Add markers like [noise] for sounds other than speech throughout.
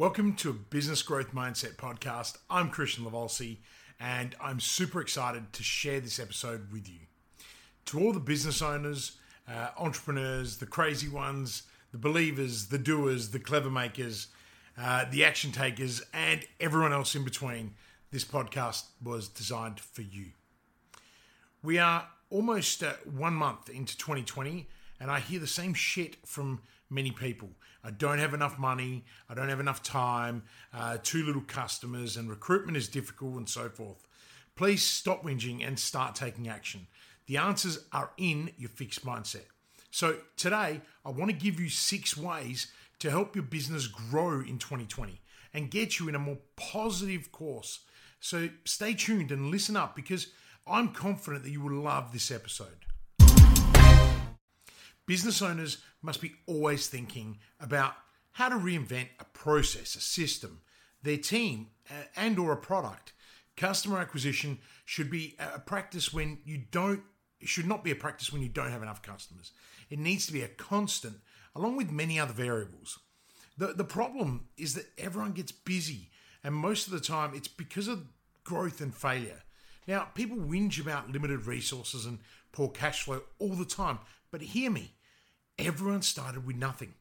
Welcome to a Business Growth Mindset podcast. I'm Christian Lavolsi, and I'm super excited to share this episode with you. To all the business owners, uh, entrepreneurs, the crazy ones, the believers, the doers, the clever makers, uh, the action takers, and everyone else in between, this podcast was designed for you. We are almost uh, one month into 2020, and I hear the same shit from many people. I don't have enough money, I don't have enough time, uh, too little customers, and recruitment is difficult, and so forth. Please stop whinging and start taking action. The answers are in your fixed mindset. So, today, I want to give you six ways to help your business grow in 2020 and get you in a more positive course. So, stay tuned and listen up because I'm confident that you will love this episode. Business owners must be always thinking about how to reinvent a process, a system, their team, uh, and or a product. Customer acquisition should be a practice when you don't should not be a practice when you don't have enough customers. It needs to be a constant along with many other variables. The the problem is that everyone gets busy and most of the time it's because of growth and failure. Now, people whinge about limited resources and poor cash flow all the time, but hear me. Everyone started with nothing.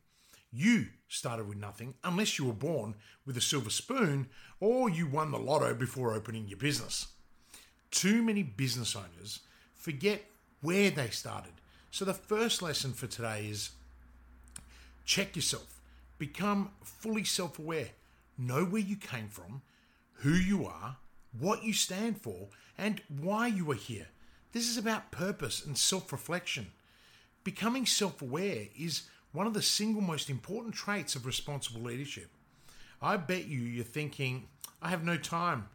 You started with nothing unless you were born with a silver spoon or you won the lotto before opening your business. Too many business owners forget where they started. So, the first lesson for today is check yourself, become fully self aware, know where you came from, who you are, what you stand for, and why you are here. This is about purpose and self reflection. Becoming self aware is one of the single most important traits of responsible leadership. I bet you you're thinking, I have no time.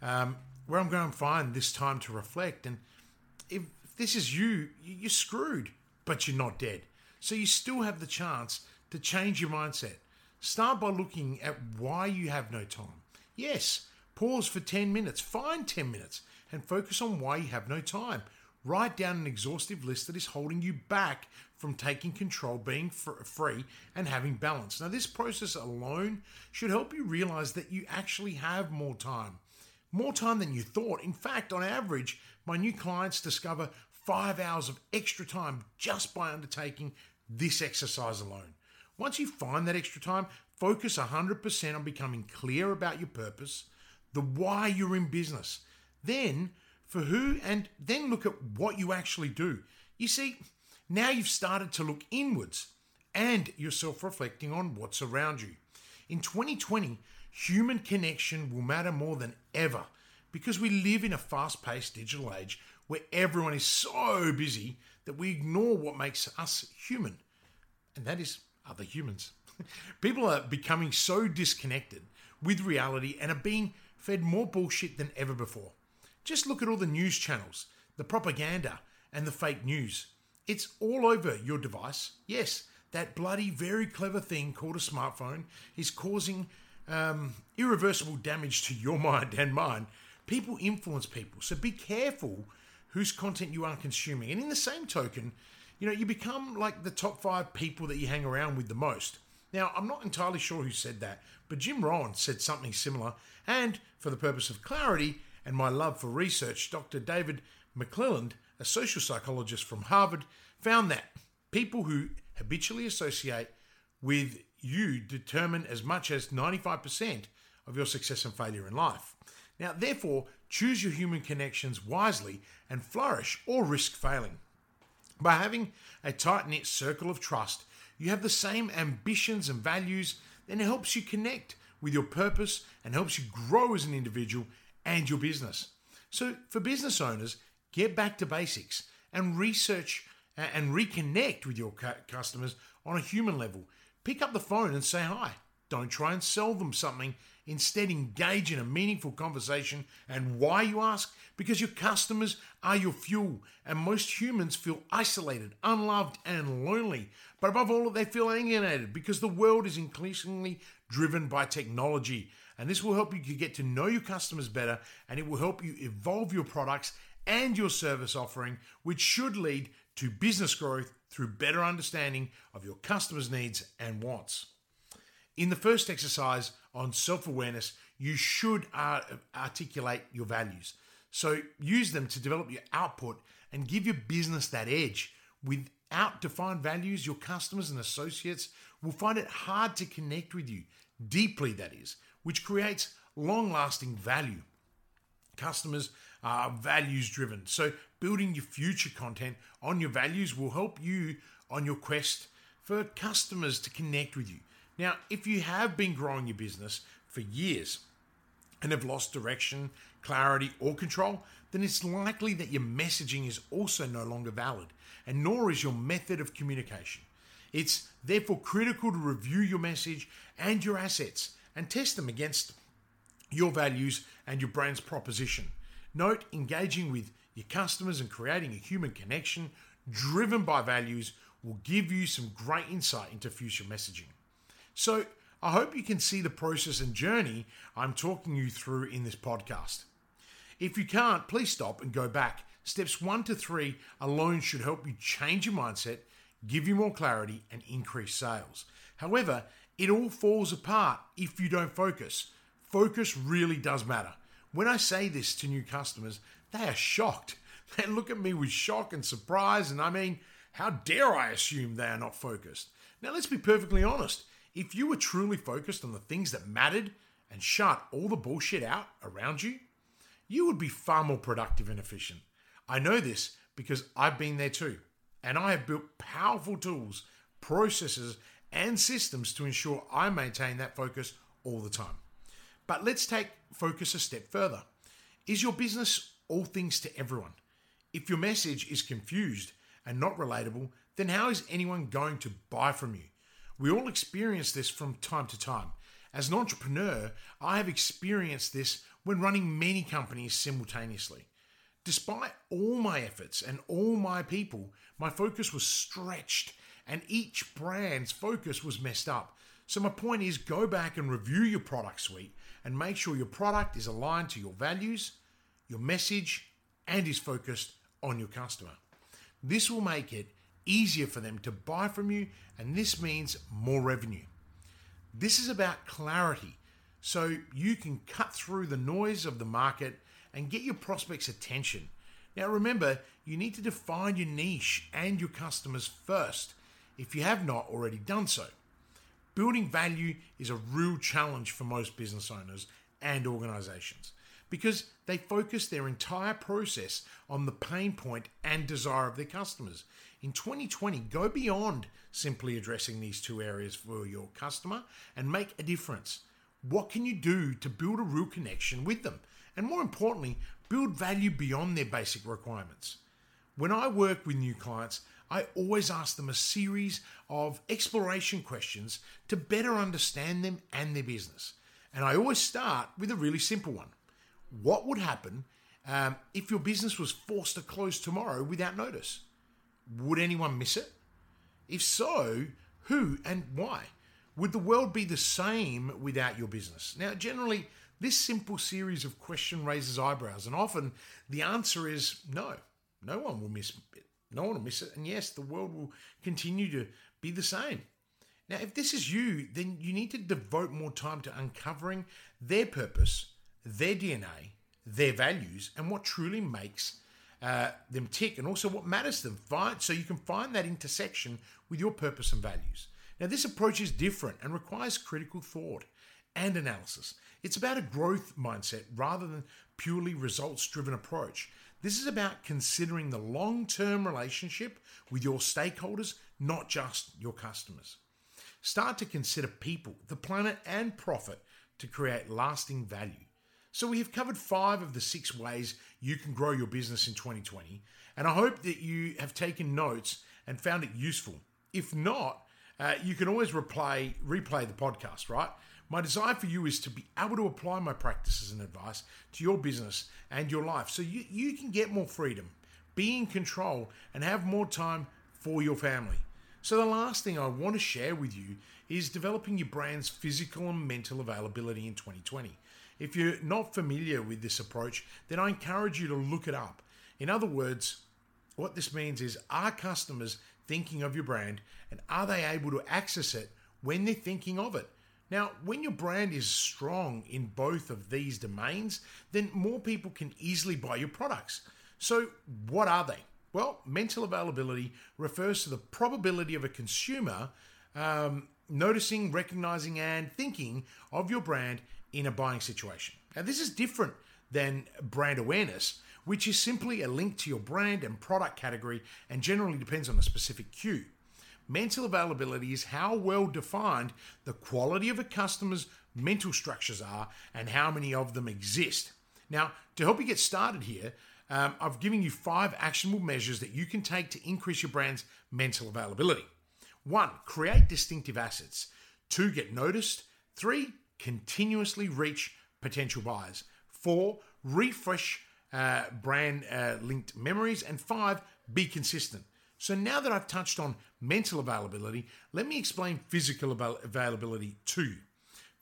Um, where I'm going to find this time to reflect. And if this is you, you're screwed, but you're not dead. So you still have the chance to change your mindset. Start by looking at why you have no time. Yes, pause for 10 minutes, find 10 minutes, and focus on why you have no time. Write down an exhaustive list that is holding you back from taking control, being free, and having balance. Now, this process alone should help you realize that you actually have more time. More time than you thought. In fact, on average, my new clients discover five hours of extra time just by undertaking this exercise alone. Once you find that extra time, focus 100% on becoming clear about your purpose, the why you're in business. Then for who, and then look at what you actually do. You see, now you've started to look inwards and you're self reflecting on what's around you. In 2020, human connection will matter more than ever because we live in a fast paced digital age where everyone is so busy that we ignore what makes us human, and that is other humans. [laughs] People are becoming so disconnected with reality and are being fed more bullshit than ever before. Just look at all the news channels, the propaganda, and the fake news. It's all over your device. Yes, that bloody, very clever thing called a smartphone is causing um, irreversible damage to your [laughs] mind and mine. People influence people, so be careful whose content you are consuming. And in the same token, you know, you become like the top five people that you hang around with the most. Now, I'm not entirely sure who said that, but Jim Rohn said something similar. And for the purpose of clarity, and my love for research, Dr. David McClelland, a social psychologist from Harvard, found that people who habitually associate with you determine as much as 95% of your success and failure in life. Now, therefore, choose your human connections wisely and flourish or risk failing. By having a tight knit circle of trust, you have the same ambitions and values, then it helps you connect with your purpose and helps you grow as an individual and your business. So, for business owners, get back to basics and research and reconnect with your customers on a human level. Pick up the phone and say hi. Don't try and sell them something. Instead, engage in a meaningful conversation. And why, you ask? Because your customers are your fuel. And most humans feel isolated, unloved, and lonely. But above all, they feel alienated because the world is increasingly driven by technology. And this will help you get to know your customers better and it will help you evolve your products and your service offering, which should lead to business growth through better understanding of your customers' needs and wants. In the first exercise on self awareness, you should articulate your values. So use them to develop your output and give your business that edge. Without defined values, your customers and associates will find it hard to connect with you, deeply, that is, which creates long lasting value. Customers are values driven. So, building your future content on your values will help you on your quest for customers to connect with you. Now, if you have been growing your business for years and have lost direction, clarity, or control, then it's likely that your messaging is also no longer valid, and nor is your method of communication. It's therefore critical to review your message and your assets and test them against your values and your brand's proposition. Note engaging with your customers and creating a human connection driven by values will give you some great insight into future messaging. So, I hope you can see the process and journey I'm talking you through in this podcast. If you can't, please stop and go back. Steps one to three alone should help you change your mindset, give you more clarity, and increase sales. However, it all falls apart if you don't focus. Focus really does matter. When I say this to new customers, they are shocked. [laughs] They look at me with shock and surprise, and I mean, how dare I assume they are not focused? Now, let's be perfectly honest. If you were truly focused on the things that mattered and shut all the bullshit out around you, you would be far more productive and efficient. I know this because I've been there too. And I have built powerful tools, processes, and systems to ensure I maintain that focus all the time. But let's take focus a step further. Is your business all things to everyone? If your message is confused and not relatable, then how is anyone going to buy from you? We all experience this from time to time. As an entrepreneur, I have experienced this when running many companies simultaneously. Despite all my efforts and all my people, my focus was stretched and each brand's focus was messed up. So, my point is go back and review your product suite and make sure your product is aligned to your values, your message, and is focused on your customer. This will make it easier for them to buy from you, and this means more revenue. This is about clarity so you can cut through the noise of the market and get your prospects' attention. Now, remember, you need to define your niche and your customers first if you have not already done so. Building value is a real challenge for most business owners and organizations because they focus their entire process on the pain point and desire of their customers. In 2020, go beyond simply addressing these two areas for your customer and make a difference. What can you do to build a real connection with them? And more importantly, build value beyond their basic requirements. When I work with new clients, I always ask them a series of exploration questions to better understand them and their business. And I always start with a really simple one What would happen um, if your business was forced to close tomorrow without notice? Would anyone miss it? If so, who and why? Would the world be the same without your business? Now, generally, this simple series of question raises eyebrows, and often the answer is no. No one will miss. No one will miss it. And yes, the world will continue to be the same. Now, if this is you, then you need to devote more time to uncovering their purpose, their DNA, their values, and what truly makes uh, them tick, and also what matters to them. Find, so you can find that intersection with your purpose and values. Now, this approach is different and requires critical thought and analysis. It's about a growth mindset rather than purely results driven approach. This is about considering the long term relationship with your stakeholders, not just your customers. Start to consider people, the planet, and profit to create lasting value. So, we have covered five of the six ways you can grow your business in 2020, and I hope that you have taken notes and found it useful. If not, uh, you can always replay replay the podcast, right? My desire for you is to be able to apply my practices and advice to your business and your life so you, you can get more freedom, be in control, and have more time for your family. So, the last thing I want to share with you is developing your brand's physical and mental availability in 2020. If you're not familiar with this approach, then I encourage you to look it up. In other words, what this means is are customers thinking of your brand and are they able to access it when they're thinking of it? Now, when your brand is strong in both of these domains, then more people can easily buy your products. So, what are they? Well, mental availability refers to the probability of a consumer um, noticing, recognizing, and thinking of your brand in a buying situation. Now, this is different than brand awareness, which is simply a link to your brand and product category and generally depends on a specific cue. Mental availability is how well defined the quality of a customer's mental structures are and how many of them exist. Now, to help you get started here, um, I've given you five actionable measures that you can take to increase your brand's mental availability. One, create distinctive assets. Two, get noticed. Three, continuously reach potential buyers. Four, refresh uh, brand uh, linked memories. And five, be consistent. So now that I've touched on mental availability, let me explain physical avail- availability too.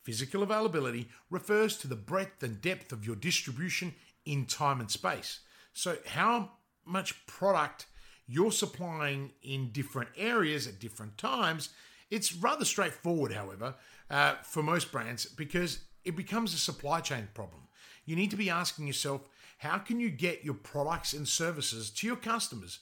Physical availability refers to the breadth and depth of your distribution in time and space. So, how much product you're supplying in different areas at different times, it's rather straightforward, however, uh, for most brands because it becomes a supply chain problem. You need to be asking yourself, how can you get your products and services to your customers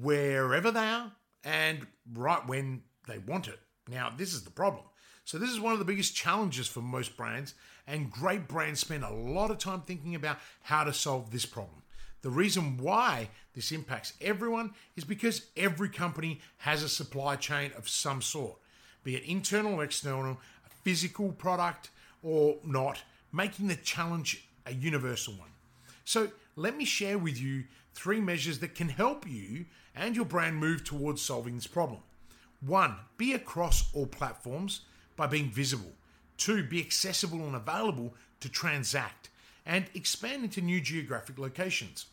wherever they are and right when they want it. Now, this is the problem. So, this is one of the biggest challenges for most brands, and great brands spend a lot of time thinking about how to solve this problem. The reason why this impacts everyone is because every company has a supply chain of some sort, be it internal or external, a physical product or not, making the challenge a universal one. So, let me share with you three measures that can help you and your brand move towards solving this problem. One, be across all platforms by being visible. Two, be accessible and available to transact and expand into new geographic locations.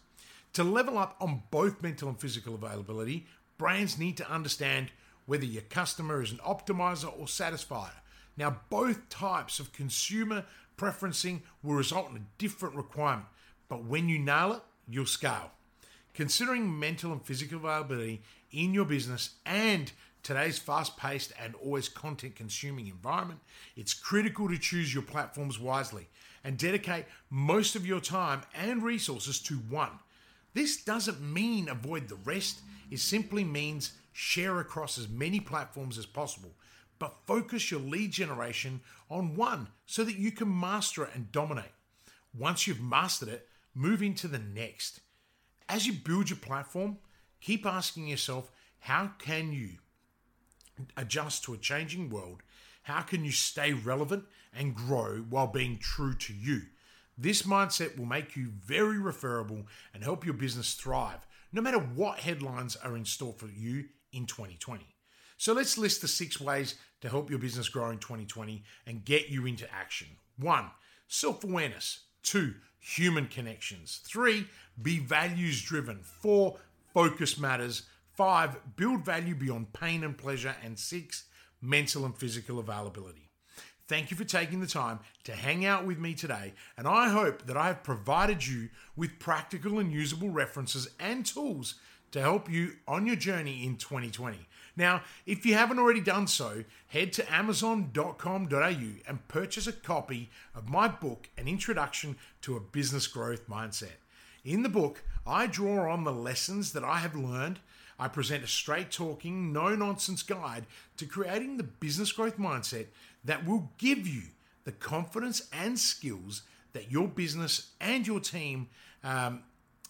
To level up on both mental and physical availability, brands need to understand whether your customer is an optimizer or satisfier. Now, both types of consumer preferencing will result in a different requirement, but when you nail it, you'll scale. Considering mental and physical availability in your business and today's fast paced and always content consuming environment, it's critical to choose your platforms wisely and dedicate most of your time and resources to one. This doesn't mean avoid the rest, it simply means share across as many platforms as possible, but focus your lead generation on one so that you can master it and dominate. Once you've mastered it, move into the next as you build your platform, keep asking yourself how can you adjust to a changing world? How can you stay relevant and grow while being true to you? This mindset will make you very referable and help your business thrive, no matter what headlines are in store for you in 2020. So let's list the six ways to help your business grow in 2020 and get you into action. One, self awareness. Two, human connections. Three, be values driven. Four, focus matters. Five, build value beyond pain and pleasure. And six, mental and physical availability. Thank you for taking the time to hang out with me today, and I hope that I have provided you with practical and usable references and tools to help you on your journey in 2020. Now, if you haven't already done so, head to amazon.com.au and purchase a copy of my book, An Introduction to a Business Growth Mindset. In the book, I draw on the lessons that I have learned. I present a straight talking, no nonsense guide to creating the business growth mindset that will give you the confidence and skills that your business and your team um,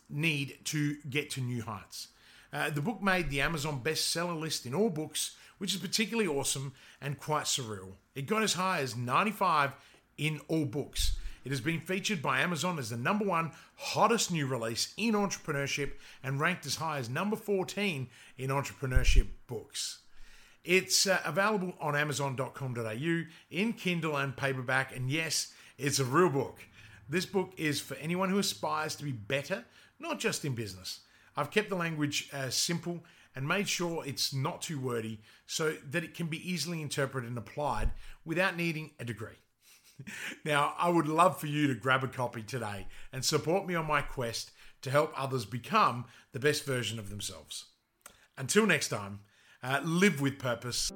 need to get to new heights. Uh, the book made the Amazon bestseller list in all books, which is particularly awesome and quite surreal. It got as high as 95 in all books. It has been featured by Amazon as the number one hottest new release in entrepreneurship and ranked as high as number 14 in entrepreneurship books. It's uh, available on Amazon.com.au in Kindle and paperback, and yes, it's a real book. This book is for anyone who aspires to be better, not just in business. I've kept the language uh, simple and made sure it's not too wordy so that it can be easily interpreted and applied without needing a degree. [laughs] now, I would love for you to grab a copy today and support me on my quest to help others become the best version of themselves. Until next time, uh, live with purpose.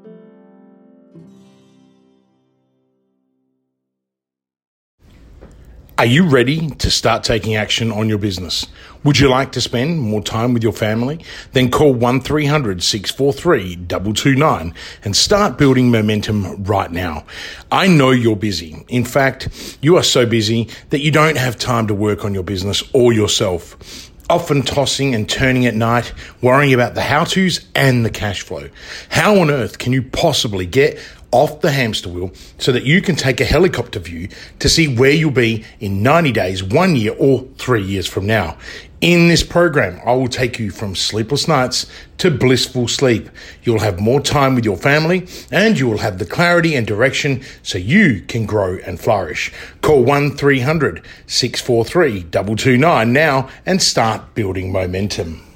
Are you ready to start taking action on your business? Would you like to spend more time with your family? Then call 1300 643 229 and start building momentum right now. I know you're busy. In fact, you are so busy that you don't have time to work on your business or yourself. Often tossing and turning at night, worrying about the how to's and the cash flow. How on earth can you possibly get off the hamster wheel so that you can take a helicopter view to see where you'll be in 90 days, one year, or three years from now. In this program, I will take you from sleepless nights to blissful sleep. You'll have more time with your family and you will have the clarity and direction so you can grow and flourish. Call 1 300 643 229 now and start building momentum.